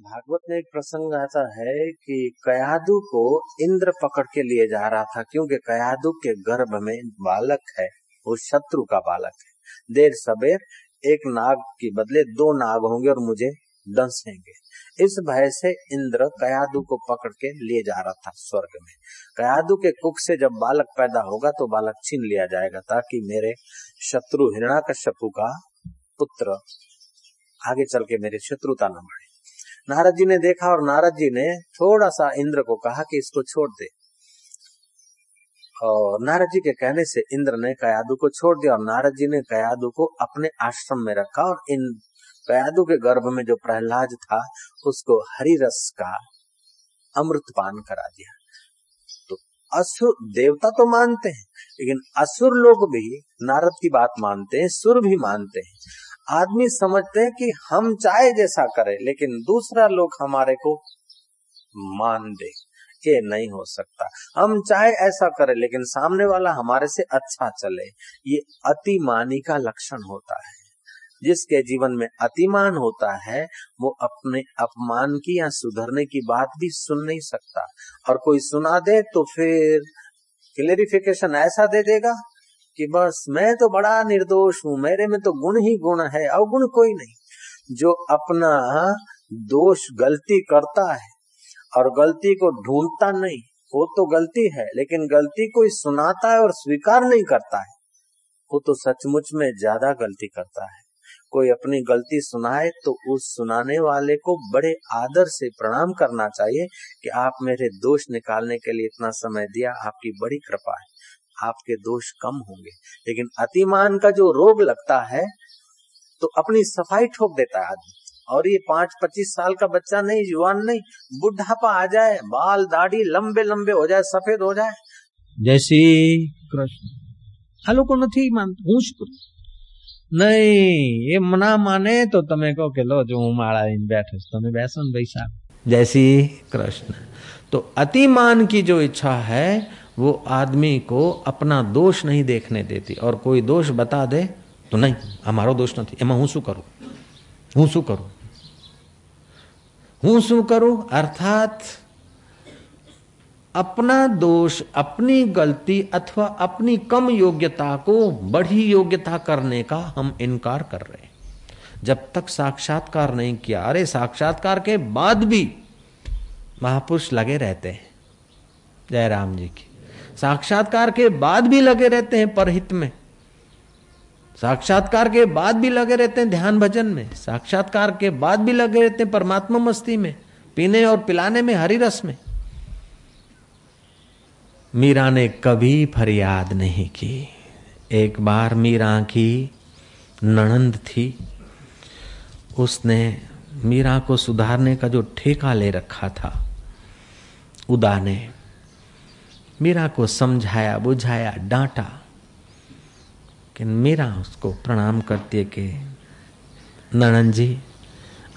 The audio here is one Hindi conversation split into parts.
भागवत में एक प्रसंग आता है कि कयादु को इंद्र पकड़ के लिए जा रहा था, क्योंकि कयादु के गर्भ में बालक है, वो शत्रु का बालक है। देर सबेर एक नाग के बदले दो नाग होंगे और मुझे डसेंगे। इस भय से इंद्र कयादु को पकड़ के लिए जा रहा था स्वर्ग में। कयादु के कुक से जब बालक पैदा होगा तो बालक छीन लिया जाएगा, ताकि मेरे शत्रु हिरणाकश्यपु का पुत्र आगे चल के मेरे शत्रुता न बढ़े। नारद जी ने देखा और नारद जी ने थोड़ा सा इंद्र को कहा कि इसको छोड़ दे। और नारद जी के कहने से इंद्र ने कयादू को छोड़ दिया और नारद जी ने कयादू को अपने आश्रम में रखा और इन कयादू के गर्भ में जो प्रहलाद था, उसको हरि रस का अमृत पान करा दिया। तो असुर, देवता तो मानते हैं, लेकिन असुर लोग भी नारद की बात मानते हैं, सुर भी मानते हैं। आदमी समझते हैं कि हम चाहे जैसा करें, लेकिन दूसरा लोग हमारे को मान दे ये नहीं हो सकता। हम चाहे ऐसा करें, लेकिन सामने वाला हमारे से अच्छा चले, ये अतिमानी का लक्षण होता है। जिसके जीवन में अतिमान होता है, वो अपने अपमान की या सुधरने की बात भी सुन नहीं सकता। और कोई सुना दे तो फिर क्लेरिफिकेशन ऐसा दे देगा कि बस मैं तो बड़ा निर्दोष हूँ, मेरे में तो गुण ही गुण है, अवगुण कोई नहीं। जो अपना दोष गलती करता है और गलती को ढूंढता नहीं, वो तो गलती है, लेकिन गलती कोई सुनाता है और स्वीकार नहीं करता है, वो तो सचमुच में ज़्यादा गलती करता है। कोई अपनी गलती सुनाए तो उस सुनाने वाले को बड़े आदर से प्रणाम करना चाहिए कि आप मेरे दोष निकालने के लिए इतना समय दिया, आपकी बड़ी कृपा है। आपके दोष कम होंगे। लेकिन अतिमान का जो रोग लगता है तो अपनी सफ़ाई ठोक देता है आदमी। और ये पाँच पच्चीस साल का बच्चा नहीं युवान नहीं बुढ़ापा आ जाए बाल दाढ़ी लंबे लंबे हो जाए सफ़ेद हो जाए। जैसे कृष्ण। हलो को નથી માનતા હું શું કરું નહીં એ ના માને તો તમે કહો કે લો જો હું માળા લઈને બેઠો છું તમે બેસો ને तो अतिमान की जो इच्छा है वो आदमी को अपना दोष नहीं देखने देती और कोई दोष बता दे तो नहीं हमारो दोष नहीं એમાં હું શું કરું હું શું કરું હું શું કરું अर्थात अपना दोष अपनी गलती अथवा अपनी कम योग्यता को बड़ी योग्यता करने का हम इनकार कर रहे हैं जब तक साक्षात्कार नहीं किया अरे साक्षात्कार के बाद भी महापुरुष लगे रहते हैं जय राम जी की साक्षात्कार के बाद भी लगे रहते हैं परहित में। साक्षात्कार के बाद भी लगे रहते हैं ध्यान भजन में। साक्षात्कार के बाद भी लगे रहते हैं परमात्मा मस्ती में, पीने और पिलाने में, हरि रस में। मीरा ने कभी फरियाद नहीं की। एक बार मीरा की नणंद थी। उसने मीरा को सुधारने का जो ठेका ले रखा था, उदा ने मीरा को समझाया, बुझाया, डांटा कि मीरा उसको प्रणाम करती है कि नणन जी,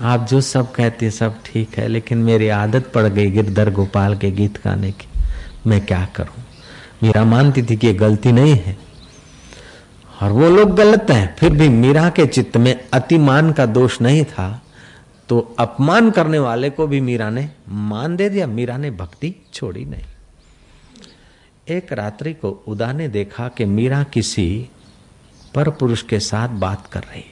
आप जो सब कहते हैं सब ठीक है, लेकिन मेरी आदत पड़ गई गिरधर गोपाल के गीत गाने की। मैं क्या करूँ? मीरा मानती थी कि गलती नहीं है। और वो लोग गलत हैं। फिर भी मीरा के चित्त में अतिमान का दोष नहीं था तो अपमान करने वाले को भी मीरा ने मान दे दिया। मीरा ने भक्ति छोड़ी नहीं। एक रात्रि को उदा ने देखा कि मीरा किसी पर पुरुष के साथ बात कर रही।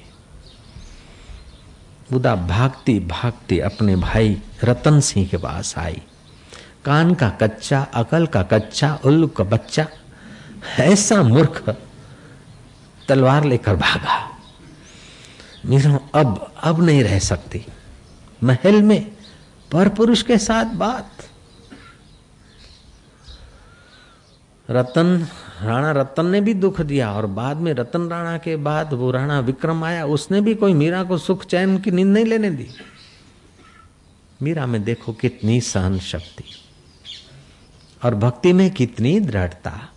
उदा भागती भागती अपने भाई रतन सिंह के पास आई। कान का कच्चा, अकल का कच्चा, उल्लू का बच्चा, ऐसा मूर्ख तलवार लेकर भागा। मीरा अब अब नहीं रह सकती। महल में पर पुरुष के साथ बात। रतन, राणा रतन ने भी दुख दिया और बाद में रतन राणा के बाद वो राणा विक्रम आया। उसने भी कोई मीरा को सुख चैन की नींद नहीं लेने दी। मीरा में देखो कितनी सहन शक्ति और भक्ति में कितनी दृढ़ता।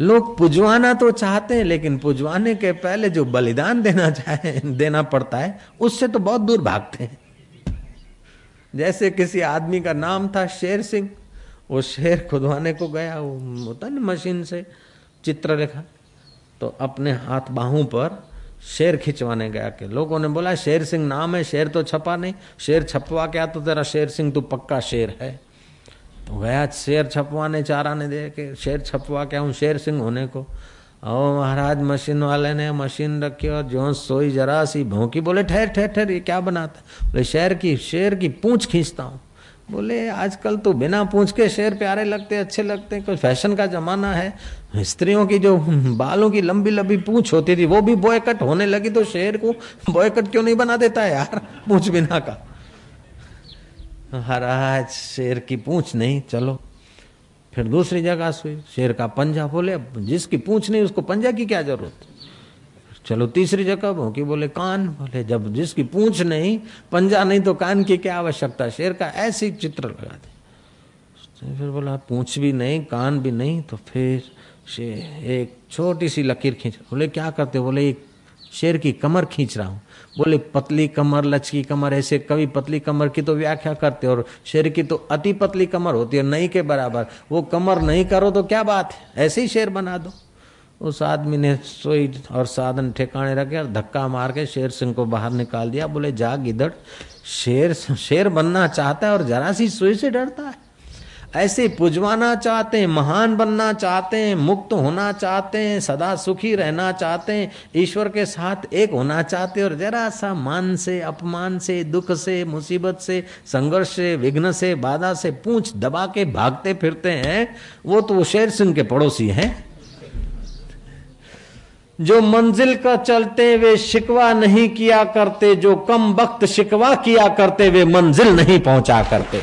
लोग पुजवाना तो चाहते हैं, लेकिन पुजवाने के पहले जो बलिदान देना चाहे, देना पड़ता है, उससे तो बहुत दूर भागते हैं। जैसे किसी आदमी का नाम था शेर सिंह वो शेर खुदवाने को गया, वो होता ना मशीन से चित्र लिखा तो अपने हाथ बाहों पर शेर खिंचवाने गया के लोगों ने बोला, शेर सिंह नाम है, शेर तो छपा नहीं, शेर छपवा क्या तो तेरा शेर सिंह तो पक्का शेर है? तो गया शेर छपवाने चारा ने दे के, शेर छपवा क्या हूँ, शेर सिंह होने को? ओ महाराज, मशीन वाले ने मशीन रखी और जो सोई जरा सी भौंकी, बोले, ठहर ठहर ठहर, ये क्या बनाता बोले, शेर की शेर की पूंछ खींचता हूँ। बोले, आजकल तो बिना पूछ के शेर प्यारे लगते, अच्छे लगते, कोई फ़ैशन का जमाना है। स्त्रियों की जो बालों की लंबी लंबी पूछ होती थी, वो भी बॉयकट होने लगी तो शेर को बॉयकट क्यों नहीं बना देता है यार? पूछ बिना का। महाराज, शेर की पूछ नहीं, चलो। फिर दूसरी जगह सुई शेर का पंजा बोले जिसकी पूछ नहीं, उसको पंजा की क्या ज़रूरत? चलो तीसरी जगह भोंकी, बोले, कान? बोले, जब जिसकी पूछ नहीं, पंजा नहीं तो कान की क्या आवश्यकता? शेर का ऐसी चित्र लगा दे। तो फिर बोला, पूछ भी नहीं, कान भी नहीं। तो फिर शेर एक छोटी सी लकीर खींच, बोले, क्या करते बोले, एक शेर की कमर खींच रहा हूँ। बोले, पतली कमर, लचकी कमर, ऐसे कभी पतली कमर की तो व्याख्या करते और शेर की तो अति पतली कमर होती है, नहीं के बराबर। वो कमर नहीं करो तो क्या बात है? ऐसे ही शेर बना दो। उस आदमी ने सोई और साधन ठिकाने रखे और धक्का मार के शेर सिंह को बाहर निकाल दिया। बोले जा गिदड़ शेर शेर बनना चाहता है और जरा सी सुई से डरता है। ऐसे पुजवाना चाहते हैं, महान बनना चाहते हैं, मुक्त होना चाहते हैं, सदा सुखी रहना चाहते हैं, ईश्वर के साथ एक होना चाहते हैं और जरा सा मान से, अपमान से, दुख से, मुसीबत से, संघर्ष से, विघ्न से, बाधा से पूछ दबा के भागते फिरते हैं। वो तो वो शेर सिंह के पड़ोसी हैं। जो मंजिल का चलते वे शिकवा नहीं किया करते, जो कम वक्त शिकवा किया करते, वे मंजिल नहीं पहुँचा करते।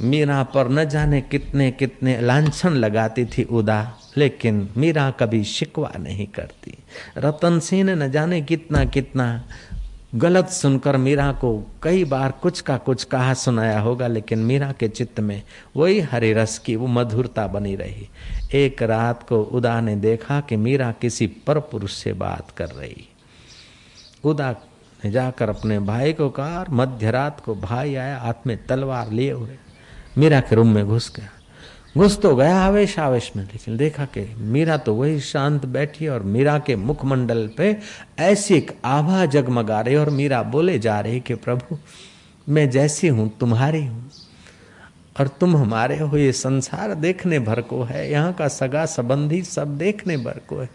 मीरा पर न जाने कितने कितने लांछन लगाती थी उदा, लेकिन मीरा कभी शिकवा नहीं करती। रतन सिंह ने न जाने कितना कितना गलत सुनकर मीरा को कई बार कुछ का कुछ कहा सुनाया होगा, लेकिन मीरा के चित्त में वही हरे रस की वो मधुरता बनी रही। एक रात को उदा ने देखा कि मीरा किसी पर पुरुष से बात कर रही। उदा ने जाकर अपने भाई को कहा मध्य रात को भाई आया, हाथ में तलवार लिए हुए। मीरा के रूम में घुस गया। घुस तो गया आवेश आवेश में, लेकिन देखा कि मीरा तो वही शांत बैठी और मीरा के मुखमंडल पे ऐसी एक आभा जगमगा रही और मीरा बोले, जा रही कि प्रभु, मैं जैसी हूँ, तुम्हारी हूँ। और तुम हमारे हो, ये संसार देखने भर को है, यहाँ का सगा संबंधी सब देखने भर को है।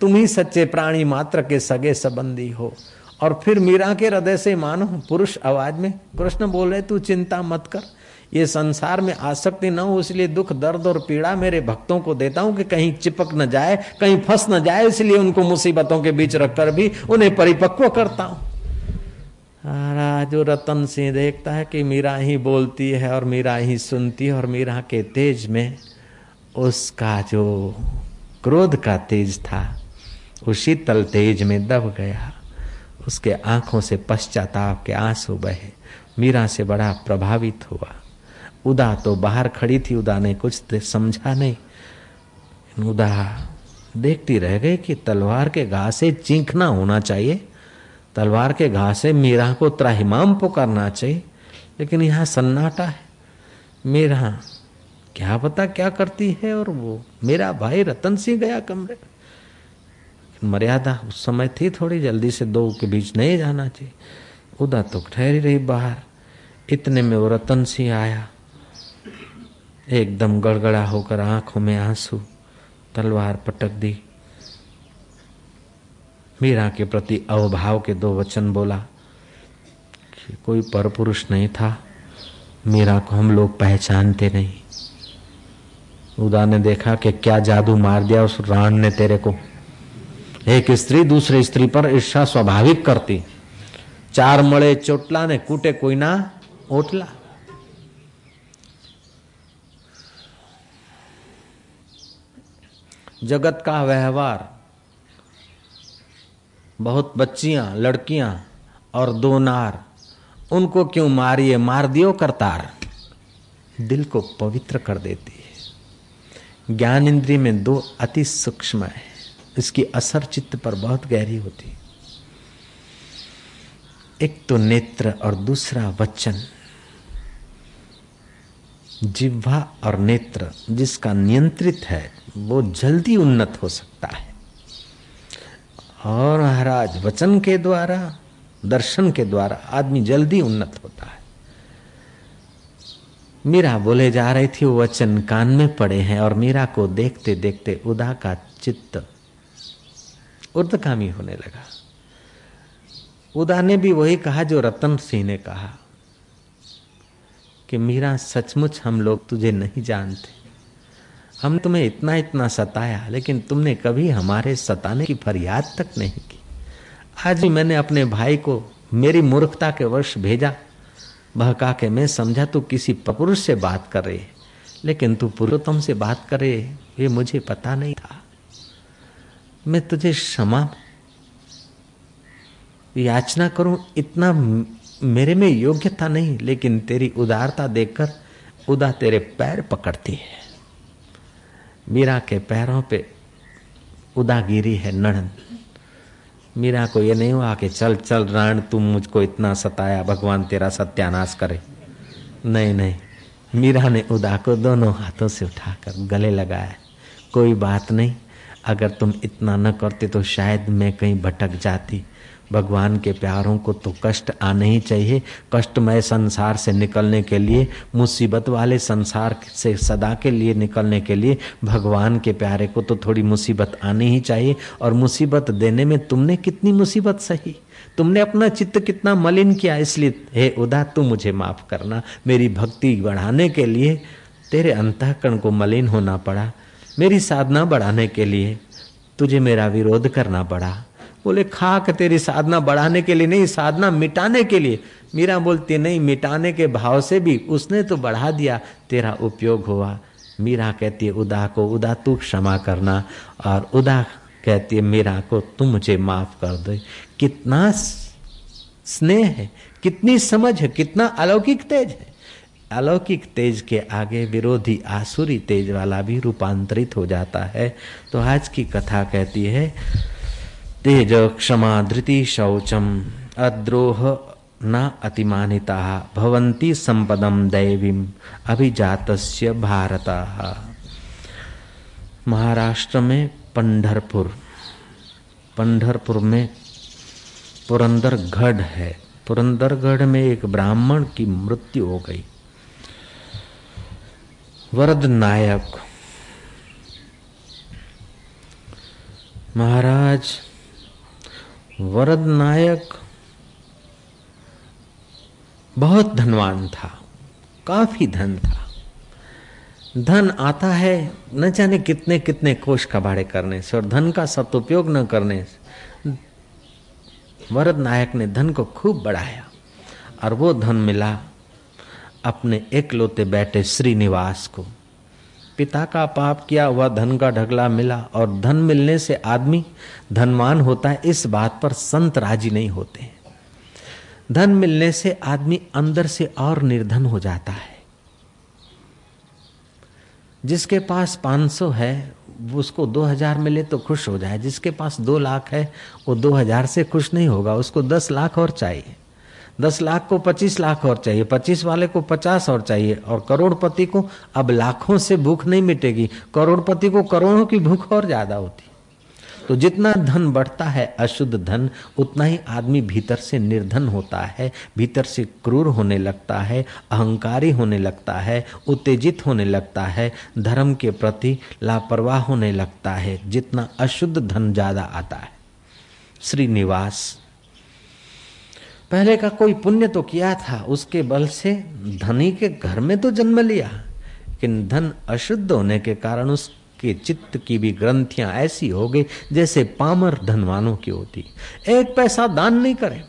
तुम ही सच्चे प्राणी मात्र के सगे संबंधी हो। और फिर मीरा के हृदय से मानो, पुरुष आवाज़ में कृष्ण बोले तू चिंता मत कर, ये संसार में आसक्ति न हो, इसलिए दुख, दर्द और पीड़ा मेरे भक्तों को देता हूँ कि कहीं चिपक न जाए, कहीं फंस न जाए, इसलिए उनको मुसीबतों के बीच रखकर भी उन्हें परिपक्व करता हूँ। जो रतन सिंह देखता है कि मीरा ही बोलती है और मीरा ही सुनती है और मीरा के तेज में उसका जो क्रोध का तेज था, वो शीतल तेज में दब गया। उसके आँखों से पश्चाताप के आँसू बहे। मीरा से बड़ा प्रभावित हुआ। उदा तो बाहर खड़ी थी, उदा ने कुछ समझा नहीं। उदा देखती रह गई कि तलवार के घा से चीखना होना चाहिए। तलवार के घा से मीरा को त्राहिमाम पुकारना चाहिए, लेकिन यहाँ सन्नाटा है। मीरा, क्या पता क्या करती है और वो मेरा भाई रतन सिंह गया कमरे मर्यादा उस समय थी, थोड़ी जल्दी से दो के बीच नहीं जाना चाहिए। उदा तो ठहरी रही बाहर। इतने में वो रतन सिंह आया। एकदम गड़गड़ा होकर आँखों में आँसू तलवार पटक दी। मीरा के प्रति अवभाव के दो वचन बोला कि कोई पर पुरुष नहीं था। मीरा को हम लोग पहचानते नहीं। उदा ने देखा कि क्या जादू मार दिया उस राण ने तेरे को। एक स्त्री दूसरे स्त्री पर ईर्षा स्वाभाविक करती। चार मड़े चोटला ने कूटे कोई ना ओटला। जगत का व्यवहार बहुत बच्चियाँ, लड़कियाँ और दो नार। उनको क्यों मारिए, मार दियो करतार? दिल को पवित्र कर देती है। ज्ञान इंद्रिय में दो अति सूक्ष्म है। इसकी असर चित्त पर बहुत गहरी होती एक तो नेत्र और दूसरा वचन। जिह्वा और नेत्र जिसका नियंत्रित है, वो जल्दी उन्नत हो सकता है। और महाराज वचन के द्वारा, दर्शन के द्वारा आदमी जल्दी उन्नत होता है। मीरा बोले, जा रही थी वो वचन, कान में पड़े हैं और मीरा को देखते देखते उदा का चित्त उर्दकामी होने लगा। उदा ने भी वही कहा जो रतन सिंह ने कहा कि, मीरा, सचमुच हम लोग तुझे नहीं जानते। हम तुम्हें इतना इतना सताया, लेकिन तुमने कभी हमारे सताने की फरियाद तक नहीं की। आज भी मैंने अपने भाई को मेरी मूर्खता के वर्ष भेजा। बहका के मैं समझा, तू किसी पुरुष से बात कर रही लेकिन तू पुरुषोत्तम से बात करे ये मुझे पता नहीं था। मैं तुझे क्षमा, याचना करूँ, इतना मेरे में योग्यता नहीं, लेकिन तेरी उदारता देखकर उदा तेरे पैर पकड़ती है। मीरा के पैरों पे उदागिरी है नणन मीरा को ये नहीं हुआ कि, चल चल राण, तुम मुझको इतना सताया, भगवान तेरा सत्यानाश करे। नहीं नहीं। मीरा ने उदा को दोनों हाथों से उठाकर गले लगाया। कोई बात नहीं, अगर तुम इतना न करते तो शायद मैं कहीं भटक जाती। भगवान के प्यारों को तो कष्ट आने ही चाहिए। कष्टमय संसार से निकलने के लिए, मुसीबत वाले संसार से सदा के लिए निकलने के लिए भगवान के प्यारे को तो थोड़ी मुसीबत आनी ही चाहिए। और मुसीबत देने में तुमने कितनी मुसीबत सही? तुमने अपना चित्त कितना मलिन किया, इसलिए, हे उदा, तू मुझे माफ़ करना। मेरी भक्ति बढ़ाने के लिए तेरे अंतकरण को मलिन होना पड़ा। मेरी साधना बढ़ाने के लिए तुझे मेरा विरोध करना पड़ा। बोले, खाक तेरी साधना बढ़ाने के लिए नहीं, साधना मिटाने के लिए। मीरा बोलती, नहीं, मिटाने के भाव से भी उसने तो बढ़ा दिया, तेरा उपयोग हुआ। मीरा कहती है, उदा को उदा, तू क्षमा करना। और उदा कहती है, मीरा को तू मुझे माफ़ कर दे। कितना स्नेह है, कितनी समझ है, कितना अलौकिक तेज है। अलौकिक तेज के आगे विरोधी आसुरी तेज वाला भी रूपांतरित हो जाता है। तो आज की कथा कहती है तेज क्षमा धृति शौचम अद्रोह न अतिमानिता भवंती संपदम दैवीम अभिजातस्य भारत। महाराष्ट्र में पंढरपुर। पंढरपुर में पुरंदरगढ़ है। पुरंदरगढ़ में एक ब्राह्मण की मृत्यु हो गई। वरद नायक। महाराज वरद नायक बहुत धनवान था, काफ़ी धन था। धन आता है, न जाने कितने कितने कोष कबाड़े करने से, और धन का सदुपयोग न करने से। वरद नायक ने धन को खूब बढ़ाया, और वो धन मिला अपने एकलौते बेटे श्रीनिवास को। पिता का पाप किया हुआ धन का ढगला मिला और धन मिलने से आदमी धनवान होता है, इस बात पर संत राज़ी नहीं होते। धन मिलने से आदमी अंदर से और निर्धन हो जाता है। जिसके पास 500 है, उसको 2000 मिले तो खुश हो जाए, जिसके पास दो लाख है, वो 2000 से खुश नहीं होगा, उसको 10 लाख और चाहिए। दस लाख को पच्चीस लाख और चाहिए, पच्चीस वाले को पचास और चाहिए, और करोड़पति को अब लाखों से भूख नहीं मिटेगी, करोड़पति को करोड़ों की भूख और ज़्यादा होती। तो जितना धन बढ़ता है अशुद्ध धन, उतना ही आदमी भीतर से निर्धन होता है, भीतर से क्रूर होने लगता है, अहंकारी होने लगता है, उत्तेजित होने लगता है, धर्म के प्रति लापरवाह होने लगता है, जितना अशुद्ध धन ज़्यादा आता है। श्रीनिवास पहले का कोई पुण्य तो किया था, उसके बल से धनी के घर में तो जन्म लिया। लेकिन धन अशुद्ध होने के कारण उसके चित्त की भी ग्रंथियाँ ऐसी हो गई, जैसे पामर धनवानों की होती। एक पैसा दान नहीं करे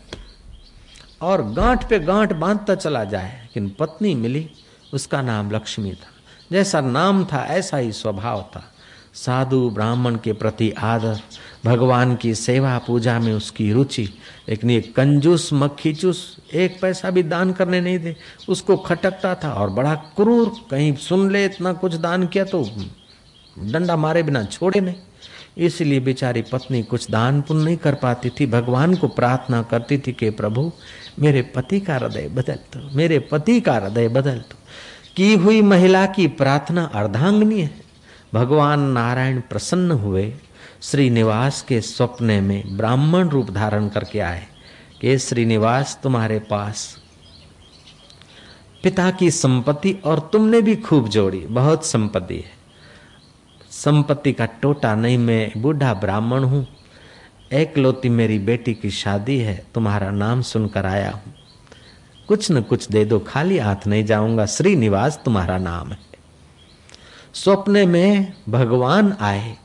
और गांठ पे गांठ बांधता चला जाए, लेकिन पत्नी मिली, उसका नाम लक्ष्मी था। जैसा नाम था, ऐसा ही स्वभाव था। साधु ब्राह्मण के प्रति आदर, भगवान की सेवा, पूजा में उसकी रुचि। लेकिन ये कंजूस, मक्खीचूस, एक पैसा भी दान करने नहीं दे। उसको खटकता था और बड़ा क्रूर, कहीं सुन ले इतना कुछ दान किया तो डंडा मारे बिना छोड़े नहीं। इसलिए बेचारी पत्नी कुछ दान पुण्य नहीं कर पाती थी। भगवान को प्रार्थना करती थी कि, प्रभु, मेरे पति का हृदय बदल दो, मेरे पति का हृदय बदल दो। की हुई महिला की प्रार्थना अर्धांगनी है। भगवान नारायण प्रसन्न हुए, श्रीनिवास के सपने में ब्राह्मण रूप धारण करके आए, कि श्रीनिवास तुम्हारे पास, पिता की संपत्ति और तुमने भी खूब जोड़ी, बहुत संपत्ति है। संपत्ति का टोटा नहीं, मैं बूढ़ा ब्राह्मण हूँ, एक लोती मेरी बेटी की शादी है, तुम्हारा नाम सुनकर आया हूँ। कुछ न कुछ दे दो, खाली हाथ नहीं जाऊँगा, श्रीनिवास तुम्हारा नाम है। स्वप्ने में भगवान आए।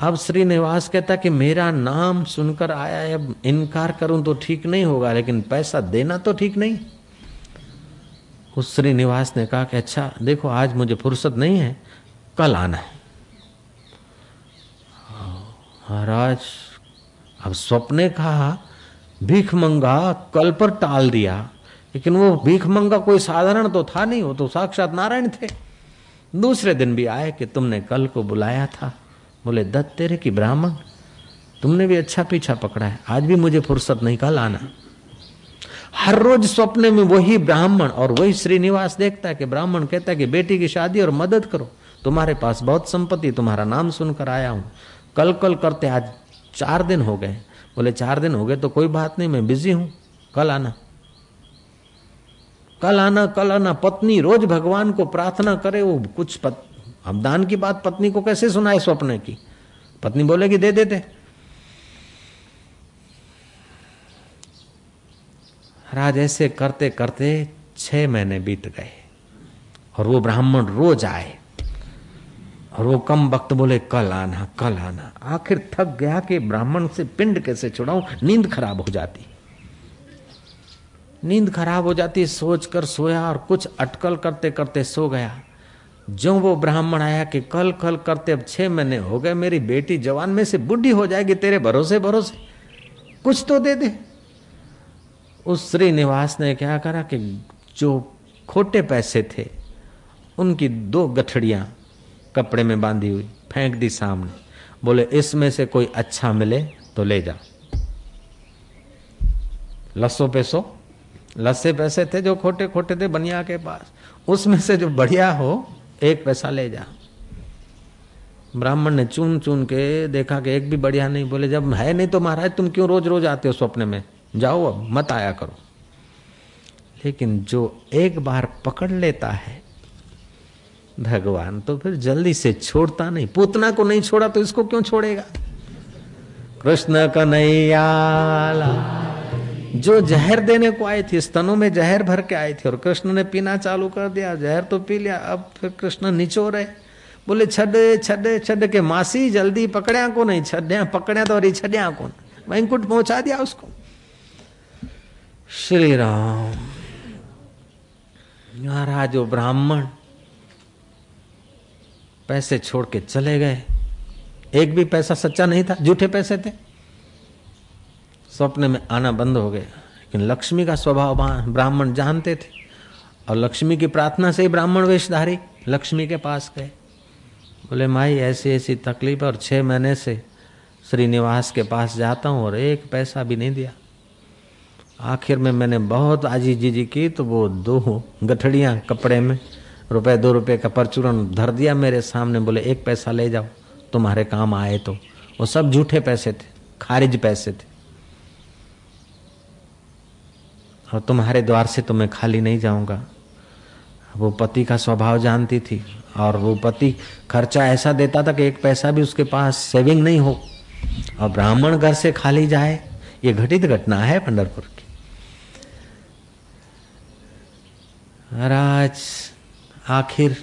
अब श्रीनिवास कहता कि मेरा नाम सुनकर आया है, अब इनकार करूँ तो ठीक नहीं होगा, लेकिन पैसा देना तो ठीक नहीं। उस श्रीनिवास ने कहा कि अच्छा देखो, आज मुझे फुर्सत नहीं है, कल आना है। महाराज, अब स्वप्ने कहा, भीख मंगा, कल पर टाल दिया, लेकिन वो भीख मंगा कोई साधारण तो था नहीं, वो तो साक्षात नारायण थे। दूसरे दिन भी आए कि तुमने कल को बुलाया था। बोले, दत्त, तेरे की ब्राह्मण, तुमने भी अच्छा पीछा पकड़ा है। आज भी मुझे फुर्सत नहीं, कल आना। हर रोज स्वप्न में वही ब्राह्मण और वही श्रीनिवास देखता है कि ब्राह्मण कहता है कि बेटी की शादी और मदद करो। तुम्हारे पास बहुत संपत्ति, तुम्हारा नाम सुनकर आया हूँ। कल कल करते, आज चार दिन हो गए। बोले, चार दिन हो गए तो कोई बात नहीं, मैं बिज़ी हूँ। कल आना। कल आना कल आना पत्नी रोज भगवान को प्रार्थना करे वो कुछ पत, अब दान की बात पत्नी को कैसे सुनाए स्वप्न की? पत्नी बोलेगी दे देते राज ऐसे करते करते छह महीने बीत गए और वो ब्राह्मण रोज आए और वो कम वक्त बोले कल आना कल आना आखिर थक गया कि ब्राह्मण से पिंड कैसे छुड़ाऊं? नींद खराब हो जाती। नींद खराब हो जाती सोच कर सोया और कुछ अटकल करते करते सो गया। जो वो ब्राह्मण आया कि कल कल करते, अब छह महीने हो गए, मेरी बेटी जवान में से बुढ़ी हो जाएगी, तेरे भरोसे भरोसे। कुछ तो दे दे। उस श्रीनिवास ने क्या करा कि जो खोटे पैसे थे, उनकी दो गठड़ियाँ कपड़े में बांधी हुई, फेंक दी सामने। बोले, इसमें से कोई अच्छा मिले तो ले जा। लसो पैसो लस्से पैसे थे जो खोटे खोटे थे बनिया के पास। उसमें से जो बढ़िया हो, एक पैसा ले जा। ब्राह्मण ने चुन चुन के देखा कि एक भी बढ़िया नहीं, बोले, जब है नहीं तो महाराज, तुम क्यों रोज रोज आते हो स्वप्न में? जाओ अब, मत आया करो। लेकिन जो एक बार पकड़ लेता है, भगवान तो फिर जल्दी से छोड़ता नहीं। पूतना को नहीं छोड़ा तो इसको क्यों छोड़ेगा? कृष्ण कन्हैयाला जो जहर देने को आए थे, स्तनों में जहर भर के आए थे और कृष्ण ने पीना चालू कर दिया, जहर तो पी लिया। अब फिर कृष्ण नीचो रहे। बोले छॾ छॾ छॾ के मासी जल्दी पकड़िया को नहीं छॾिया पकड़िया तो वरी छॾिया को वैंकुट पहुँचा दिया उसको। श्री राम महाराज ब्राह्मण। पैसे छोड़ के चले गए। एक भी पैसा सच्चा नहीं था, झूठे पैसे थे। स्वप्न में आना बंद हो गया। लेकिन लक्ष्मी का स्वभाव ब्राह्मण जानते थे। और लक्ष्मी की प्रार्थना से ही ब्राह्मण वेशधारी लक्ष्मी के पास गए। बोले, माई, ऐसी ऐसी तकलीफ़ और छः महीने से श्रीनिवास के पास जाता हूँ और एक पैसा भी नहीं दिया। आखिर में मैंने बहुत आजी जी जी की तो वो दो गठड़ियाँ कपड़े में, रुपए, दो रुपए का परचूरन धर दिया मेरे सामने। बोले, एक पैसा ले जाओ, तुम्हारे काम आए तो। वो सब झूठे पैसे थे, खारिज पैसे थे। और तुम्हारे द्वार से तो मैं खाली नहीं जाऊँगा। वो पति का स्वभाव जानती थी और वो पति खर्चा ऐसा देता था कि एक पैसा भी उसके पास सेविंग नहीं हो। और ब्राह्मण घर से खाली जाए, ये घटित घटना है पंडरपुर की। महाराज, आखिर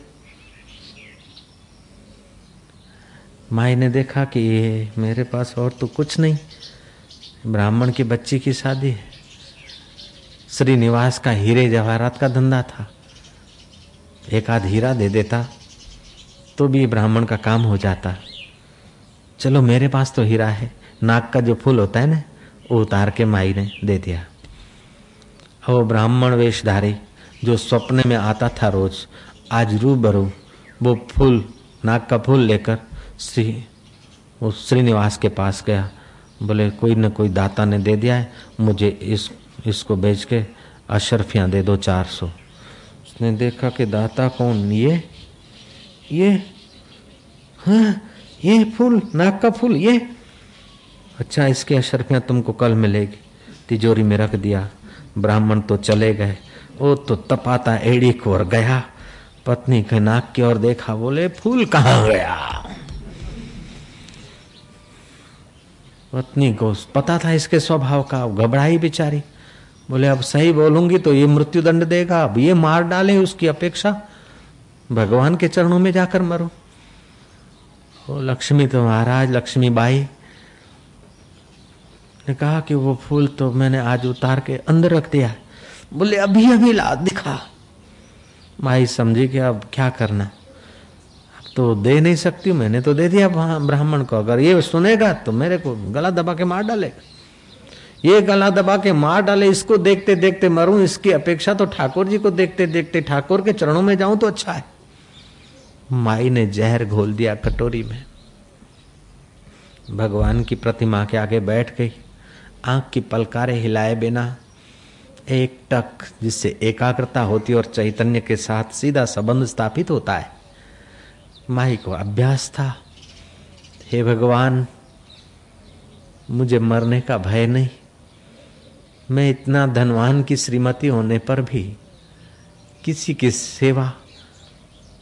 माई ने देखा कि ये मेरे पास और तो कुछ नहीं। ब्राह्मण की बच्ची की शादी है। श्रीनिवास का हीरे जवाहरात का धंधा था। एक आध हीरा दे देता तो भी ब्राह्मण का काम हो जाता। चलो मेरे पास तो हीरा है नाक का जो फूल होता है ना, वो उतार के माई ने दे दिया। वो ब्राह्मण वेशधारी, जो सपने में आता था रोज, आज रूबरू वो फूल नाक का फूल लेकर श्री, वो श्रीनिवास के पास गया। बोले, कोई न कोई दाता ने दे दिया है, मुझे इस इसको बेच के अशरफियाँ दे दो चार सौ। उसने देखा कि दाता कौन? ये ये हाँ ये फूल, नाक का फूल, ये। अच्छा इसकी अशरफियाँ तुमको कल मिलेगी। तिजोरी में रख दिया। ब्राह्मण तो चले गए। वो तो तपाता एड़ी को और गया। पत्नी के नाक की ओर देखा, बोले, फूल कहाँ गया? पत्नी को पता था इसके स्वभाव का। घबराई बेचारी। बोले, अब सही बोलूँगी तो ये मृत्यु दंड देगा। अब ये मार डाले उसकी अपेक्षा। भगवान के चरणों में जाकर मरो। वो लक्ष्मी तो महाराज, लक्ष्मी बाई, ने कहा कि वो फूल तो मैंने आज उतार के अंदर रख दिया बोले, अभी अभी ला, दिखा। माई समझी कि अब क्या करना अब तो दे नहीं सकती, मैंने तो दे दिया ब्राह्मण को। अगर ये सुनेगा तो मेरे को गला दबा के मार डालेगा। ये गला दबा के मार डाले, इसको देखते देखते मरूं, इसकी अपेक्षा तो ठाकुर जी को देखते देखते ठाकुर के चरणों में जाऊँ तो अच्छा है। माई ने जहर घोल दिया कटोरी में। भगवान की प्रतिमा के आगे बैठ गई। आँख की पलकारे हिलाए बिना, एक टक जिससे एकाग्रता होती और चैतन्य के साथ सीधा संबंध स्थापित होता है। माई को अभ्यास था। हे भगवान, मुझे मरने का भय नहीं। मैं इतना धनवान की श्रीमती होने पर भी किसी की सेवा,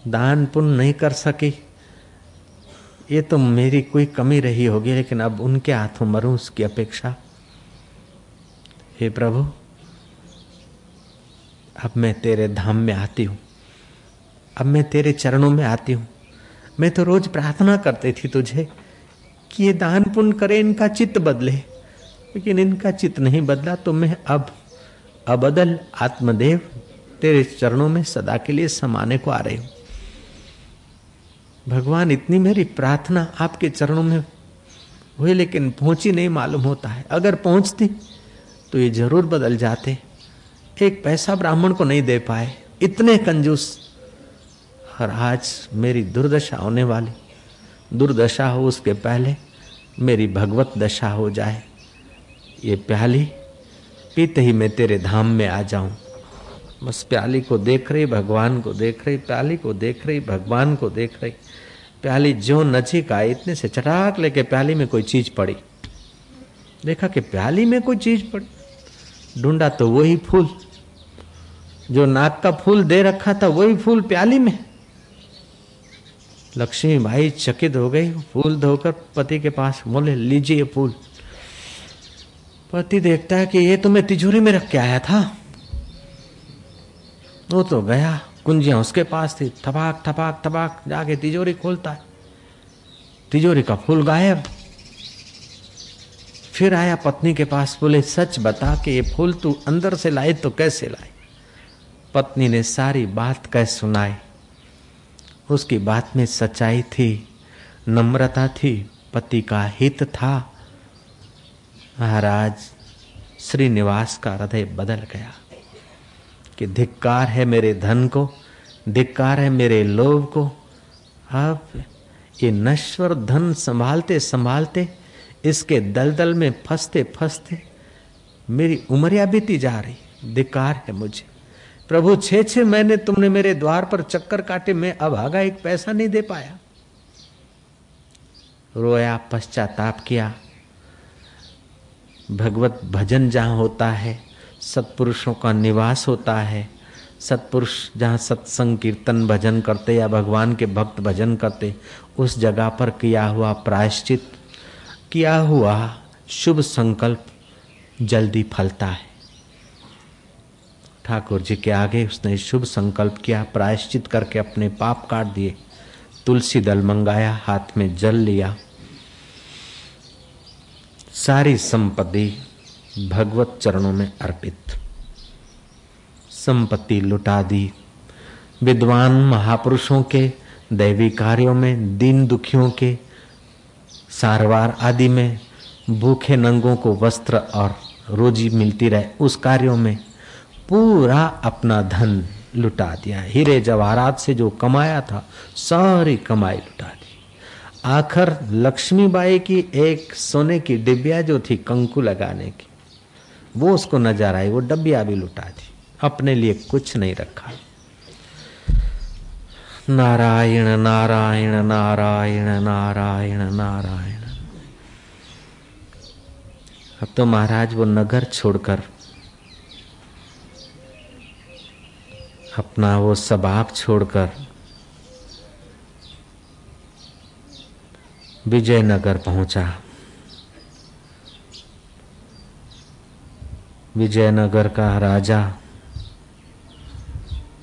दान पुण्य नहीं कर सकी। ये तो मेरी कोई कमी रही होगी, लेकिन अब उनके हाथों मरूं उसकी अपेक्षा। हे प्रभु, अब मैं तेरे धाम में आती हूँ। अब मैं तेरे चरणों में आती हूँ। मैं तो रोज प्रार्थना करती थी तुझे कि ये दान पुण्य करे, इनका चित्त बदले। लेकिन इनका चित्त नहीं बदला तो मैं अब अबदल आत्मदेव तेरे चरणों में सदा के लिए समाने को आ रही हूँ। भगवान, इतनी मेरी प्रार्थना आपके चरणों में हुई, लेकिन पहुँची नहीं, मालूम होता है। अगर पहुँचती तो ये ज़रूर बदल जाते। एक पैसा ब्राह्मण को नहीं दे पाए। इतने कंजूस। और आज मेरी दुर्दशा होने वाली। दुर्दशा हो उसके पहले, मेरी भगवत दशा हो जाए। ये प्याली, पीते ही मैं तेरे धाम में आ जाऊँ। बस प्याली को देख रही, भगवान को देख रही, प्याली को देख रही, भगवान को देख रही। प्याली जो नजीक आई इतने से चटाक लेके प्याली में कोई चीज़ पड़ी। देखा कि प्याली में कोई चीज़ पड़ी। ढूंढा तो वही फूल। जो नाक का फूल दे रखा था, वही फूल प्याली में। लक्ष्मी भाई चकित हो गई, फूल धोकर पति के पास बोले, लीजिए फूल। पति देखता है कि ये तो मैं तिजोरी में रख के आया था। वो तो गया, कुंजियाँ उसके पास थी, थपाक थपाक थपाक, जाके तिजोरी खोलता है। तिजोरी का फूल गायब। फिर आया पत्नी के पास, बोले, सच बता के ये फूल तू अंदर से लाए तो कैसे लाए? पत्नी ने सारी बात कह सुनाई। उसकी बात में सच्चाई थी, नम्रता थी, पति का हित था। महाराज, श्रीनिवास का हृदय बदल गया कि धिक्कार है मेरे धन को, धिक्कार है मेरे लोभ को। अब ये नश्वर धन संभालते संभालते, इसके दलदल में फंसते फंसते मेरी उमरिया बीती जा रही। धिक्कार है मुझे। प्रभु छे छे महीने तुमने मेरे द्वार पर चक्कर काटे, मैं अब आगा एक पैसा नहीं दे पाया। रोया, पश्चाताप किया भगवत भजन जहाँ होता है, सत्पुरुषों का निवास होता है, सत्पुरुष जहाँ सत्संग कीर्तन भजन करते या भगवान के भक्त भजन करते, उस जगह पर किया हुआ प्रायश्चित, किया हुआ शुभ संकल्प जल्दी फलता है। ठाकुर जी के आगे उसने शुभ संकल्प किया, प्रायश्चित करके अपने पाप काट दिए, तुलसी दल मंगाया, हाथ में जल लिया सारी संपत्ति भगवत चरणों में अर्पित। संपत्ति लुटा दी। विद्वान महापुरुषों के, दैवी कार्यों में, दीन दुखियों के, सारवार आदि में, भूखे नंगों को वस्त्र और रोजी मिलती रहे, उस कार्यों में पूरा अपना धन लुटा दिया। हीरे जवाहरात से जो कमाया था, सारी कमाई लुटा दी। आखिर लक्ष्मीबाई की एक सोने की डिबिया जो थी कंकु लगाने की, वो उसको नज़र आई, वो डबिया भी लुटा दी, अपने लिए कुछ नहीं रखा। नारायण नारायण नारायण नारायण नारायण। अब तो महाराज वो नगर छोड़कर अपना वो सबाब छोड़कर विजयनगर पहुँचा। विजयनगर का राजा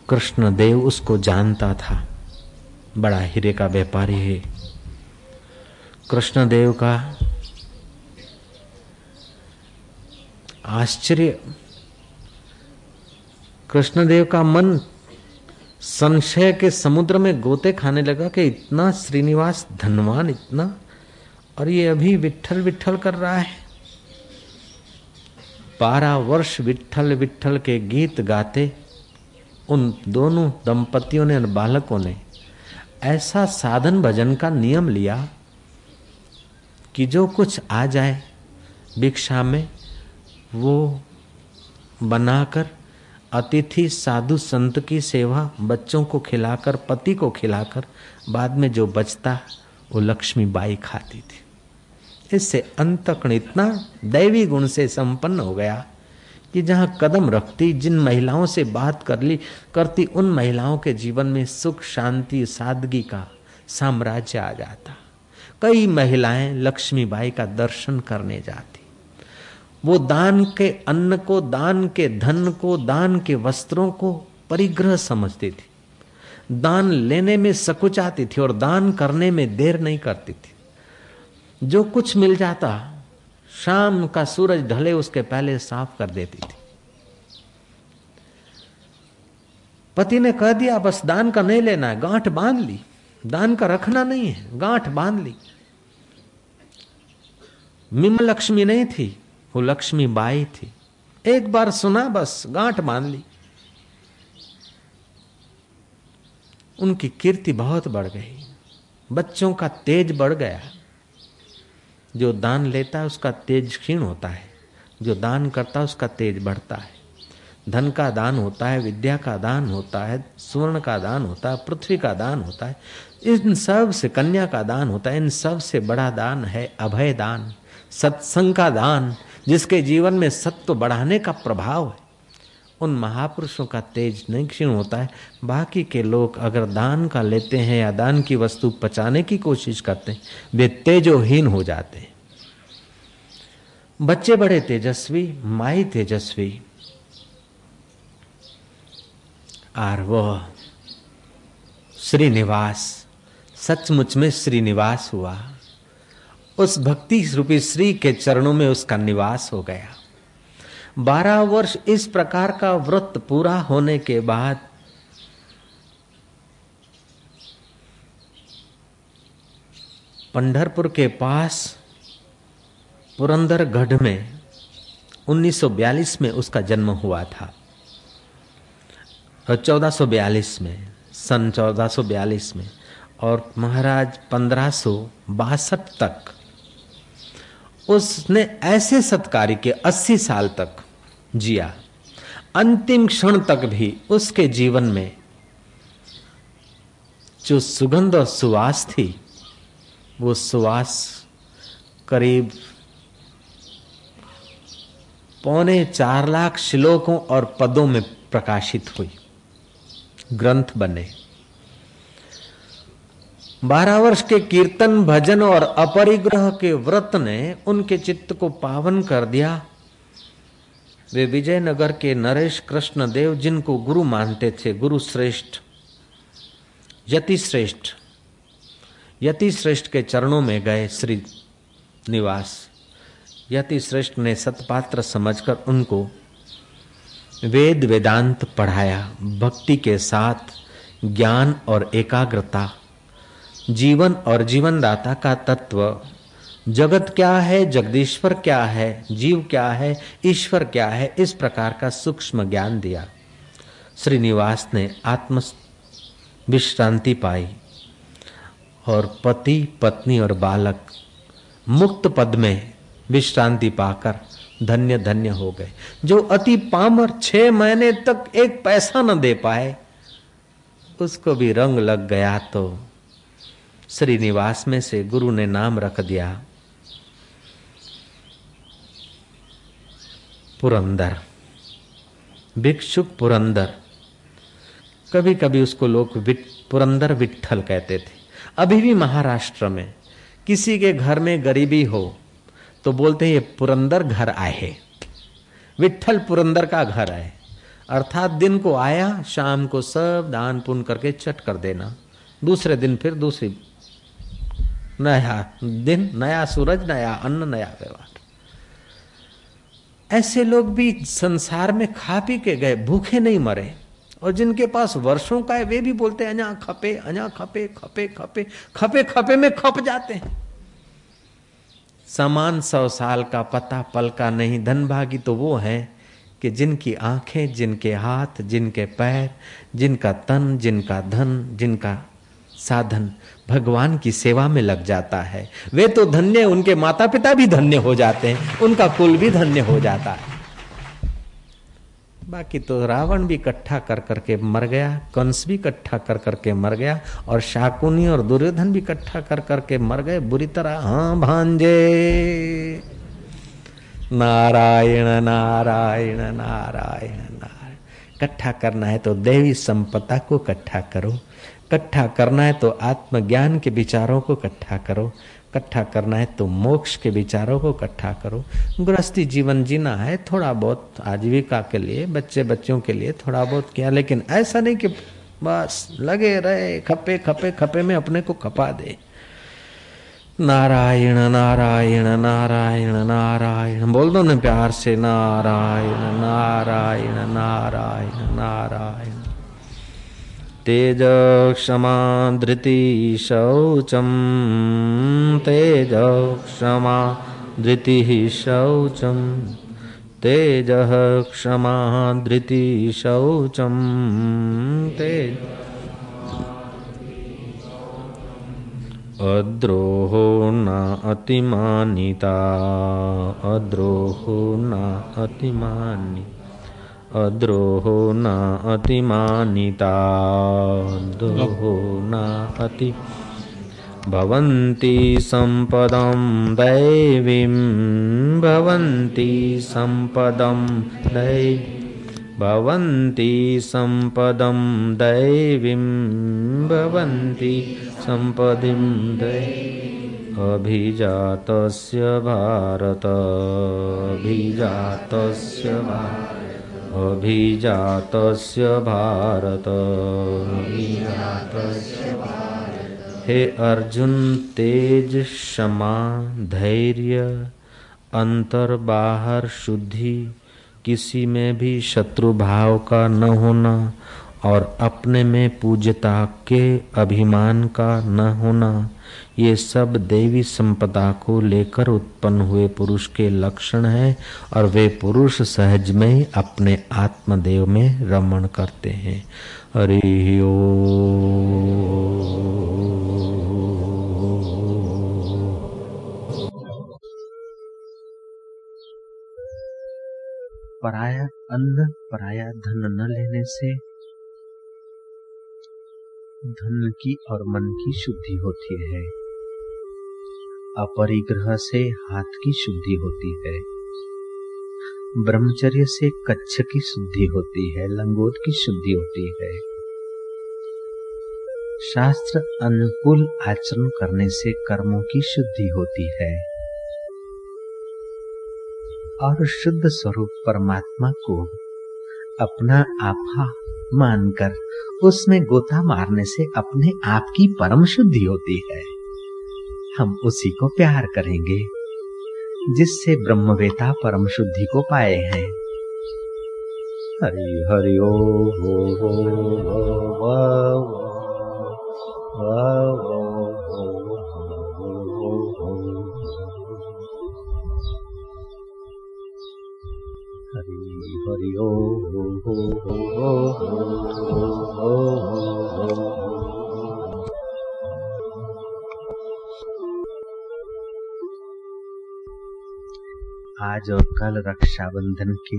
कृष्णदेव उसको जानता था। बड़ा हीरे का व्यापारी है। कृष्णदेव का आश्चर्य। कृष्णदेव का मन संशय के समुद्र में गोते खाने लगा कि इतना श्रीनिवास धनवान इतना, और ये अभी विठल विठल कर रहा है। बारह वर्ष विठल विठल के गीत गाते, उन दोनों दंपतियों ने बालकों ने ऐसा साधन भजन का नियम लिया कि जो कुछ आ जाए भिक्षा में, वो बनाकर अतिथि साधु संत की सेवा बच्चों को खिलाकर, पति को खिलाकर, बाद में जो बचता, वो लक्ष्मी बाई खाती थी। इससे अंतकण इतना दैवी गुण से संपन्न हो गया कि जहाँ कदम रखती, जिन महिलाओं से बात कर ली, करती, उन महिलाओं के जीवन में सुख, शांति, सादगी का साम्राज्य आ जाता। कई महिलाएँ लक्ष्मीबाई का दर्शन करने जाती। वो दान के अन्न को, दान के धन को, दान के वस्त्रों को परिग्रह समझती थी। दान लेने में सकुचाती थी और दान करने में देर नहीं करती थी। जो कुछ मिल जाता, शाम का सूरज ढले, उसके पहले साफ़ कर देती थी। पति ने कह दिया, बस दान का नहीं लेना है, गांठ बाँध ली। दान का रखना नहीं है, गांठ बाँध ली। मिम लक्ष्मी नहीं थी। वो लक्ष्मी बाई थी। एक बार सुना बस, गांठ मान ली। उनकी कीर्ति बहुत बढ़ गई। बच्चों का तेज बढ़ गया। जो दान लेता है, उसका तेज क्षीण होता है। जो दान करता है, उसका तेज बढ़ता है। धन का दान होता है, विद्या का दान होता है, स्वर्ण का दान होता है, पृथ्वी का दान होता है। इन सबसे, कन्या का दान होता है। इन सबसे बड़ा दान है अभय दान, सत्संग का दान। जिसके जीवन में सत्व बढ़ाने का प्रभाव है। उन महापुरुषों का तेज नहीं क्षीण होता है। बाकी के लोग अगर दान का लेते हैं या दान की वस्तु पचाने की कोशिश करते हैं, वे तेजोहीन हो जाते हैं। बच्चे बड़े तेजस्वी, माई तेजस्वी। और वह श्रीनिवास, सचमुच में श्रीनिवास हुआ। उस भक्ति रूपी श्री के चरणों में उसका निवास हो गया। बारह वर्ष इस प्रकार का व्रत पूरा होने के बाद पंढरपुर के पास पुरंदरगढ़ में 1942 में उसका जन्म हुआ था। और 1442 में, सन 1442 में, और महाराज पंद्रह तक उसने ऐसे सत्कार्य के 80 साल तक जिया। अंतिम क्षण तक भी उसके जीवन में जो सुगंध और सुवास थी, वो सुवास करीब पौने चार लाख श्लोकों और पदों में प्रकाशित हुई। ग्रंथ बने। बारह वर्ष के कीर्तन, भजन और अपरिग्रह के व्रत ने उनके चित्त को पावन कर दिया। वे विजयनगर के नरेश कृष्ण देव जिनको गुरु मानते थे, गुरु श्रेष्ठ यति श्रेष्ठ यति श्रेष्ठ के चरणों में गए श्री निवास। यति श्रेष्ठ ने सतपात्र समझकर उनको वेद वेदांत पढ़ाया, भक्ति के साथ, ज्ञान और एकाग्रता जीवन और जीवन दाता का तत्व। जगत क्या है, जगदीश्वर क्या है, जीव क्या है, ईश्वर क्या है, इस प्रकार का सूक्ष्म ज्ञान दिया। श्रीनिवास ने आत्म विश्रांति पाई और पति, पत्नी और बालक मुक्त पद में विश्रांति पाकर धन्य धन्य हो गए। जो अति पामर छह महीने तक एक पैसा न दे पाए, उसको भी रंग लग गया तो श्रीनिवास में से गुरु ने नाम रख दिया। पुरंदर। भिक्षुक पुरंदर। कभी कभी उसको लोग पुरंदर विठल कहते थे। अभी भी महाराष्ट्र में, किसी के घर में गरीबी हो तो बोलते हैं, ये पुरंदर घर आए विठल पुरंदर का घर आए अर्थात दिन को आया, शाम को सब दान पुण्य करके चट कर देना। दूसरे दिन फिर दूसरी नया दिन, नया सूरज, नया अन्न, नया व्यवहार। ऐसे लोग भी संसार में खा पी के गए, भूखे नहीं मरे। और जिनके पास वर्षों का है, वे भी बोलते हैं अजा खपे अजा खपे खपे खपे खपे खपे में खप जाते हैं। समान सौ साल का पता पल का नहीं धन भागी तो वो है कि जिनकी आँखें, जिनके हाथ, जिनके पैर, जिनका तन, जिनका धन, जिनका साधन भगवान की सेवा में लग जाता है। वे तो धन्य, उनके माता पिता भी धन्य हो जाते हैं, उनका कुल भी धन्य हो जाता है। बाकी तो रावण भी इकट्ठा कर करके मर गया, कंस भी इकट्ठा कर करके मर गया, और शाकुनी और दुर्योधन भी इकट्ठा कर करके मर गए, बुरी तरह। हाँ भांजे। नारायण नारायण नारायण नारायण। इकट्ठा करना है तो देवी संपदा को इकट्ठा करो। इकट्ठा करना है तो आत्मज्ञान के विचारों को इकट्ठा करो। इकट्ठा करना है तो मोक्ष के विचारों को इकट्ठा करो। गृहस्थी जीवन जीना है थोड़ा बहुत, आजीविका के लिए, बच्चे बच्चों के लिए थोड़ा बहुत किया, लेकिन ऐसा नहीं कि बस लगे रहे, खपे खपे खपे में अपने को खपा दे। नारायण नारायण नारायण नारायण, बोल दो ना प्यार से, नारायण नारायण नारायण नारायण। तेज क्षमा धृति शौचम तेज क्षमा धृति शौचम तेज क्षमा धृति शौचम तेज अद्रोहो न अतिमानिता, अद्रोहो न अतिमानि अद्रोहो न अतिमानिता। द्रोहो न अति भवन्ति सम्पदं दैवीं, भवन्ति सम्पदं दै, भवन्ति सम्पदं दैवीं, भवन्ति सम्पदिं दै। अभिजातस्य भारत, अभिजातस्य अभिजातस्य भारत। हे अर्जुन, तेज, क्षमा, धैर्य, अंतर, बाहर, शुद्धि, किसी में भी शत्रु भाव का न होना और अपने में पूज्यता के अभिमान का न होना। ये सब देवी संपदा को लेकर उत्पन्न हुए पुरुष के लक्षण है और वे पुरुष सहज में अपने आत्मदेव में रमण करते हैं। हरि ओ। पराया अन्न पराया धन न लेने से धन की और मन की शुद्धि होती है। अपरिग्रह से हाथ की शुद्धि होती है। ब्रह्मचर्य से कच्छ की शुद्धि होती है, लंगोट की शुद्धि होती है। शास्त्र अनुकूल आचरण करने से कर्मों की शुद्धि होती है। और शुद्ध स्वरूप परमात्मा को अपना आपा मानकर उसमें गोता मारने से अपने आप की परम शुद्धि होती है। हम उसी को प्यार करेंगे, जिससे ब्रह्मवेता परम शुद्धि को पाए हैं। हरि हरि ओ कल रक्षाबंधन के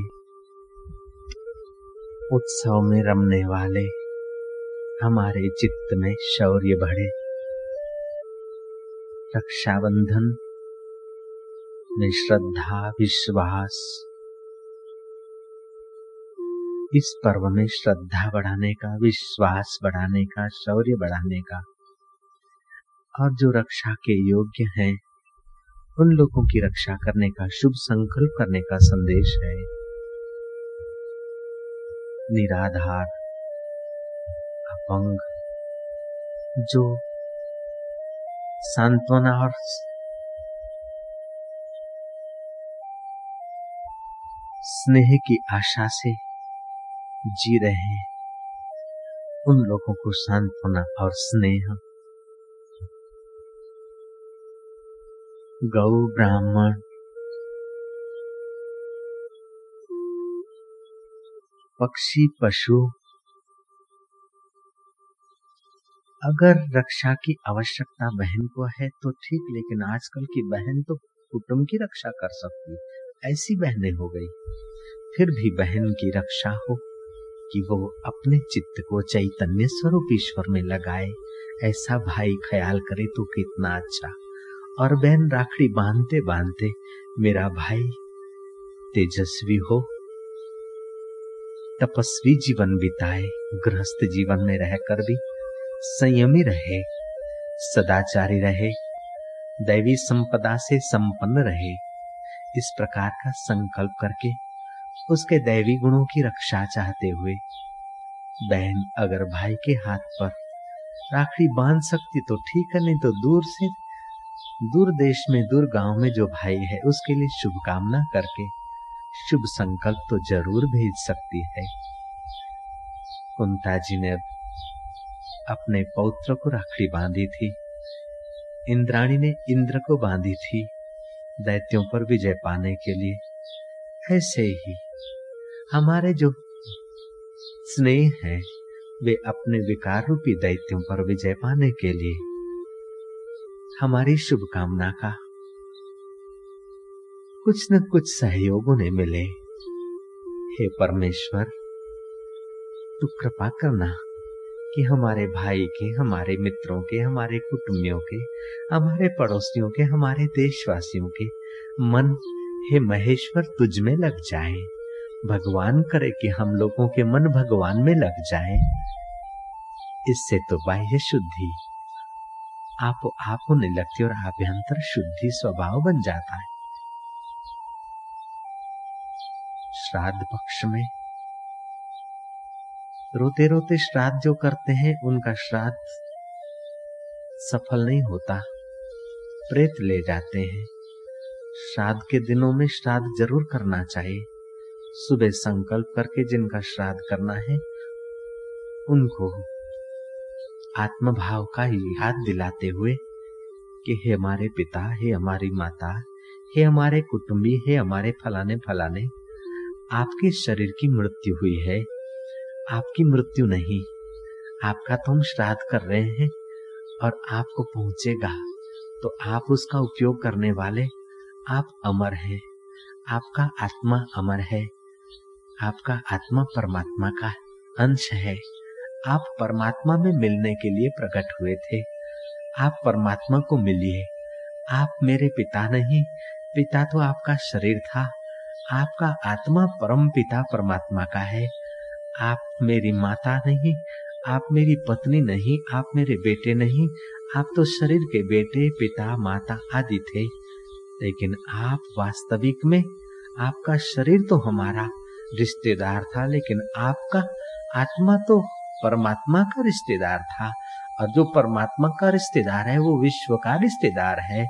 उत्सव में रमने वाले हमारे चित्त में शौर्य बढ़े। रक्षाबंधन में श्रद्धा, विश्वास, इस पर्व में श्रद्धा बढ़ाने का, विश्वास बढ़ाने का, शौर्य बढ़ाने का, और जो रक्षा के योग्य हैं उन लोगों की रक्षा करने का, शुभ संकल्प करने का संदेश है। निराधार, अपंग, जो सांत्वना और स्नेह की आशा से जी रहे हैं, उन लोगों को सांत्वना और स्नेह गौ ब्राह्मण। पक्षी, पशु। अगर रक्षा की आवश्यकता बहन को है तो ठीक, लेकिन आजकल की बहन तो कुटुंब की रक्षा कर सकती ऐसी बहनें हो गई। फिर भी बहन की रक्षा हो कि वो अपने चित्त को चैतन्य स्वरूप ईश्वर में लगाए। ऐसा भाई ख्याल करे तो कितना अच्छा। और बहन राखड़ी बांधते बांधते मेरा भाई तेजस्वी हो। तपस्वी जीवन बिताए, गृहस्थ जीवन में रहकर भी संयमी रहे, सदाचारी रहे, दैवी संपदा से संपन्न रहे। इस प्रकार का संकल्प करके उसके दैवी गुणों की रक्षा चाहते हुए बहन अगर भाई के हाथ पर राखड़ी बाँध सकती तो ठीक है, नहीं तो दूर से दूर देश में, दूर गाँव में जो भाई है, उसके लिए शुभकामना करके शुभ संकल्प तो ज़रूर भेज सकती है। कुंता जी ने अपने पौत्र को राखड़ी बांधी थी। इंद्राणी ने इंद्र को बांधी थी दैत्यों पर विजय पाने के लिए। ऐसे ही हमारे जो स्नेह है, वे अपने विकार रूपी दैत्यों पर विजय पाने के लिए हमारी शुभकामना का। कुछ न कुछ सहयोग उन्हें मिले। हे परमेश्वर, तू कृपा करना कि हमारे भाई के, हमारे मित्रों के, हमारे कुटुंबियों के, हमारे पड़ोसियों के, हमारे देशवासियों के मन हे महेश्वर तुझ में लग जाए। भगवान करे कि हम लोगों के मन भगवान में लग जाए। इससे तो बाह्य शुद्धि आप आप होने लगती और आभ्यंतर शुद्धि स्वभाव बन जाता है। श्राद्ध पक्ष में रोते रोते श्राद्ध जो करते हैं, उनका श्राद्ध सफल नहीं होता। प्रेत ले जाते हैं। श्राद्ध के दिनों में श्राद्ध ज़रूर करना चाहिए। सुबह संकल्प करके जिनका श्राद्ध करना है, उनको आत्मभाव का याद दिलाते हुए कि हे हमारे पिता, हे हमारी माता, हे हमारे कुटुंबी, हे हमारे फलाने फलाने, आपके शरीर की मृत्यु हुई है। आपकी मृत्यु नहीं, आपका तो हम श्राद्ध कर रहे हैं और आपको पहुंचेगा। तो आप उसका उपयोग करने वाले आप अमर हैं। आपका आत्मा अमर है। आपका आत्मा परमात्मा का अंश है। आप परमात्मा में मिलने के लिए प्रकट हुए थे। आप परमात्मा को मिलिए। आप मेरे पिता नहीं, पिता तो आपका शरीर था। आपका आत्मा परम पिता परमात्मा का है। आप मेरी माता नहीं, आप मेरी पत्नी नहीं, आप मेरे बेटे नहीं, आप तो शरीर के बेटे, पिता, माता आदि थे। लेकिन आप वास्तविक में, आपका शरीर तो हमारा, रिश्तेदार था, लेकिन आपका आत्मा तो परमात्मा का रिश्तेदार था और जो परमात्मा का रिश्तेदार है, वो विश्व का रिश्तेदार है।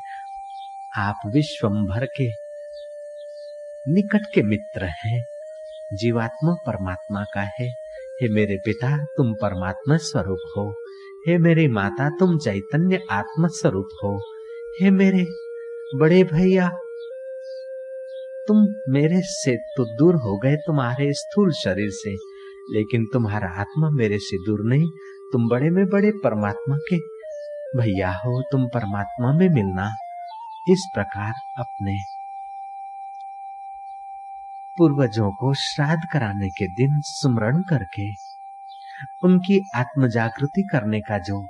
आप विश्वभर के निकट के मित्र हैं। जीवात्मा परमात्मा का है। हे मेरे पिता, तुम परमात्मा स्वरूप हो। हे मेरी माता, तुम चैतन्य आत्म स्वरूप हो। हे मेरे बड़े भैया, तुम मेरे से तो दूर हो गए तुम्हारे स्थूल शरीर से। लेकिन तुम्हारा आत्मा मेरे से दूर नहीं, तुम बड़े में बड़े परमात्मा के। भैया हो, तुम परमात्मा में मिलना। इस प्रकार अपने पूर्वजों को श्राद्ध कराने के दिन स्मरण करके, उनकी आत्म जागृति करने का जो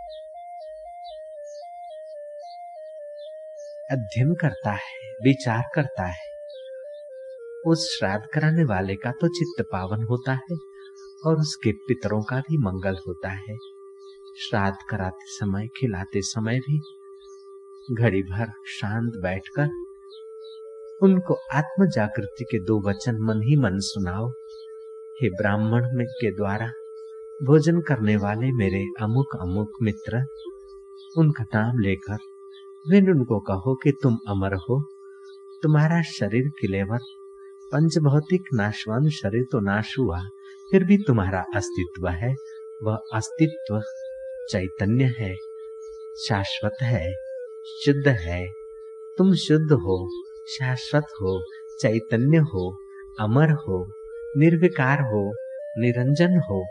अध्ययन करता है, विचार करता है, उस श्राद्ध कराने वाले का तो चित्त पावन होता है। और उसके पितरों का भी मंगल होता है। श्राद्ध कराते समय, खिलाते समय भी घड़ी भर शांत बैठकर उनको आत्म जागृति के दो वचन मन ही मन सुनाओ। हे ब्राह्मण में के द्वारा भोजन करने वाले मेरे अमुक अमुक मित्र, उनका नाम लेकर फिर उनको कहो कि तुम अमर हो। तुम्हारा शरीर किलेवर पंच भौतिक नाशवान शरीर तो नाश हुआ। फिर भी तुम्हारा अस्तित्व है, वह अस्तित्व चैतन्य है, शाश्वत है, शुद्ध है। तुम शुद्ध हो, शाश्वत हो, चैतन्य हो, अमर हो, निर्विकार हो, निरंजन हो।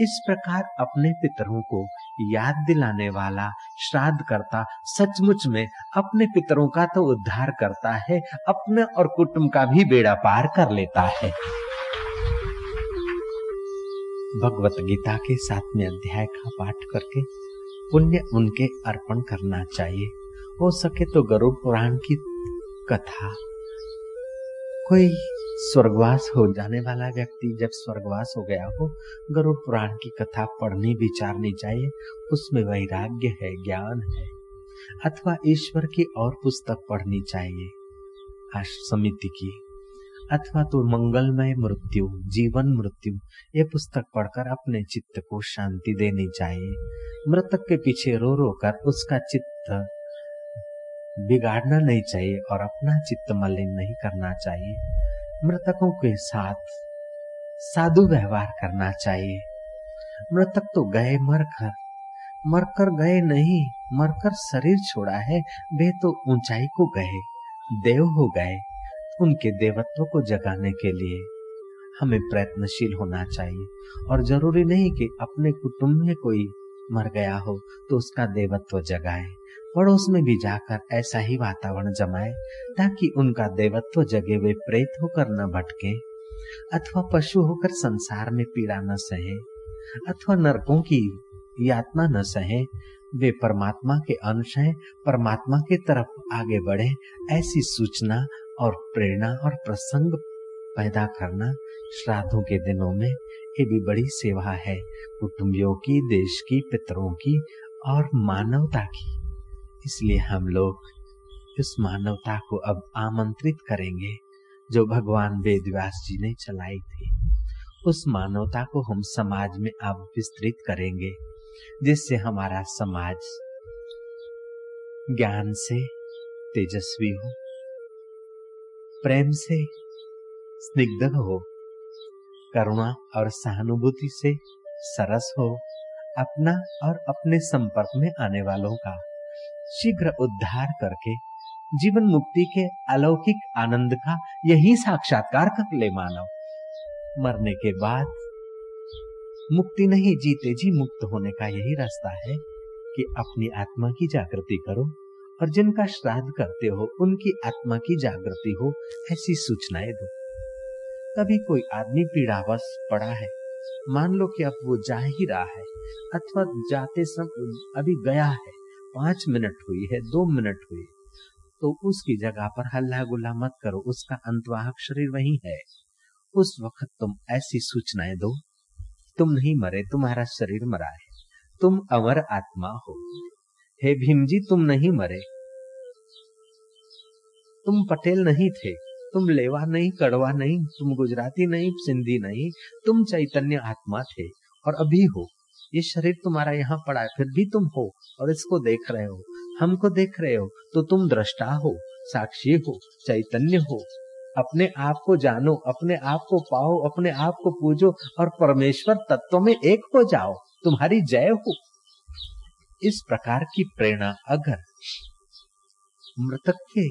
इस प्रकार अपने पितरों को याद दिलाने वाला श्राद्ध करता सचमुच में अपने पितरों का तो उद्धार करता है, अपने और कुटुंब का भी बेड़ा पार कर लेता है। भगवत गीता के सातवें अध्याय का पाठ करके पुण्य उनके अर्पण करना चाहिए। हो सके तो गरुड़ पुराण की कथा। कोई स्वर्गवास हो, जाने वाला व्यक्ति जब स्वर्गवास हो गया हो, गरुड़ पुराण की कथा पढ़नी, विचारनी चाहिए, उसमें वैराग्य है, ज्ञान है। अथवा ईश्वर की और पुस्तक पढ़नी चाहिए। समिति की अथवा तो मंगलमय मृत्यु, जीवन मृत्यु, ये पुस्तक पढ़कर अपने चित्त को शांति देनी चाहिए। मृतक के पीछे रो रो कर उसका चित्त बिगाड़ना नहीं चाहिए और अपना चित्त मलिन नहीं करना चाहिए। मृतकों के साथ साधु व्यवहार करना चाहिए। मृतक तो गए मरकर मरकर गए नहीं, मरकर शरीर छोड़ा है, वे तो ऊंचाई को गए, देव हो गए। उनके देवत्व को जगाने के लिए हमें प्रयत्नशील होना चाहिए। और ज़रूरी नहीं कि अपने कुटुंब में कोई मर गया हो तो उसका देवत्व जगाए। पड़ोस में भी जाकर ऐसा ही वातावरण जमाए, ताकि उनका देवत्व जगे वे प्रेत होकर न भटके, अथवा पशु होकर संसार में पीड़ा न सहे, अथवा नरकों की यातना न सहे। वे परमात्मा के अंश हैं, परमात्मा के तरफ़ आगे बढ़े, ऐसी सूचना और प्रेरणा और प्रसंग पैदा करना श्राद्धों के दिनों में ये भी बड़ी सेवा है। कुटुंबियों की, देश की, पितरों की और मानवता की। इसलिए हम लोग इस मानवता को अब आमंत्रित करेंगे, जो भगवान वेद व्यास जी ने चलाई थी। उस मानवता को हम समाज में अब विस्तृत करेंगे, जिससे हमारा समाज ज्ञान से तेजस्वी हो प्रेम से स्निग्ध हो, करुणा और सहानुभूति से सरस हो, अपना और अपने संपर्क में आने वालों का शीघ्र उद्धार करके जीवन मुक्ति के अलौकिक आनंद का यही साक्षात्कार कर ले मानव। मरने के बाद मुक्ति नहीं जीते जी मुक्त होने का यही रास्ता है कि अपनी आत्मा की जागृति करो। और जिनका श्राद्ध करते हो, उनकी आत्मा की जागृति हो, ऐसी सूचनाएँ दो। कभी कोई आदमी पीड़ावश पड़ा है। मान लो कि अब वो जा ही रहा है, अथवा जाते समय अभी गया है, पाँच मिनट हुई है, दो मिनट हुई तो उसकी जगह पर हल्ला गुल्ला मत करो, उसका अंतवाहक शरीर वही है। उस वक्त तुम ऐसी सूचनाएँ दो, तुम नहीं मरे, तुम्हारा शरीर मरा है, तुम अमर आत्मा हो। हे भीम जी तुम नहीं मरे। तुम पटेल नहीं थे, तुम लेवा नहीं, कड़वा नहीं, तुम गुजराती नहीं, सिंधी नहीं, तुम चैतन्य आत्मा थे और अभी हो। ये शरीर तुम्हारा यहाँ पड़ा है, फिर भी तुम हो और इसको देख रहे हो, हमको देख रहे हो तो तुम दृष्टा हो, साक्षी हो, चैतन्य हो। अपने आप को जानो, अपने आप को पाओ, अपने आप को पूजो और परमेश्वर तत्व में एक हो जाओ, तुम्हारी जय हो। इस प्रकार की प्रेरणा अगर मृतक के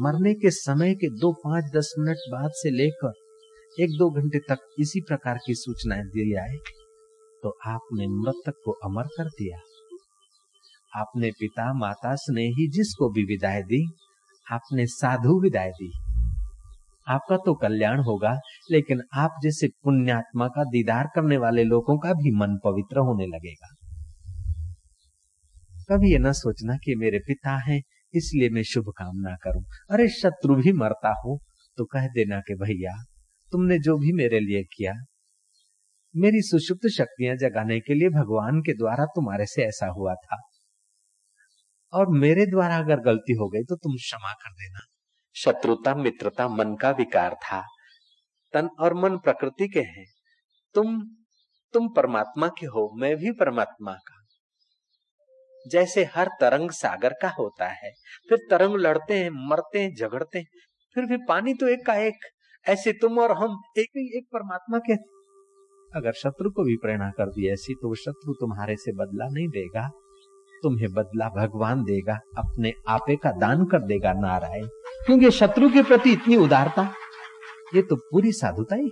मरने के समय के दो पाँच दस मिनट बाद से लेकर एक दो घंटे तक इसी प्रकार की सूचनाएँ दी जाए तो आपने मृतक को अमर कर दिया। आपने पिता, माता, स्नेही जिसको भी विदाई दी, आपने साधु विदाई दी। आपका तो कल्याण होगा, लेकिन आप जैसे पुण्यात्मा का दीदार करने वाले लोगों का भी मन पवित्र होने लगेगा। कभी ये न सोचना कि मेरे पिता हैं, इसलिए मैं शुभ कामना करूँ। अरे, शत्रु भी मरता हो तो कह देना कि भैया, तुमने जो भी मेरे लिए किया, मेरी सुषुप्त शक्तियाँ जगाने के लिए भगवान के द्वारा तुम्हारे से ऐसा हुआ था। और मेरे द्वारा अगर गलती हो गई तो तुम क्षमा कर देना। शत्रुता, मित्रता, मन का विकार था। तन और मन प्रकृति के हैं। तुम तुम परमात्मा के हो, मैं भी परमात्मा का। जैसे हर तरंग सागर का होता है। फिर तरंग लड़ते हैं, मरते हैं, झगड़ते हैं। फिर भी पानी तो एक का एक। ऐसे तुम और हम एक ही एक परमात्मा के। अगर शत्रु को भी प्रेरणा कर दी ऐसी तो शत्रु तुम्हारे से बदला नहीं देगा। तुम्हें बदला भगवान देगा, अपने आपे का दान कर देगा नारायण। क्योंकि शत्रु के प्रति इतनी उदारता, ये तो पूरी साधुता ही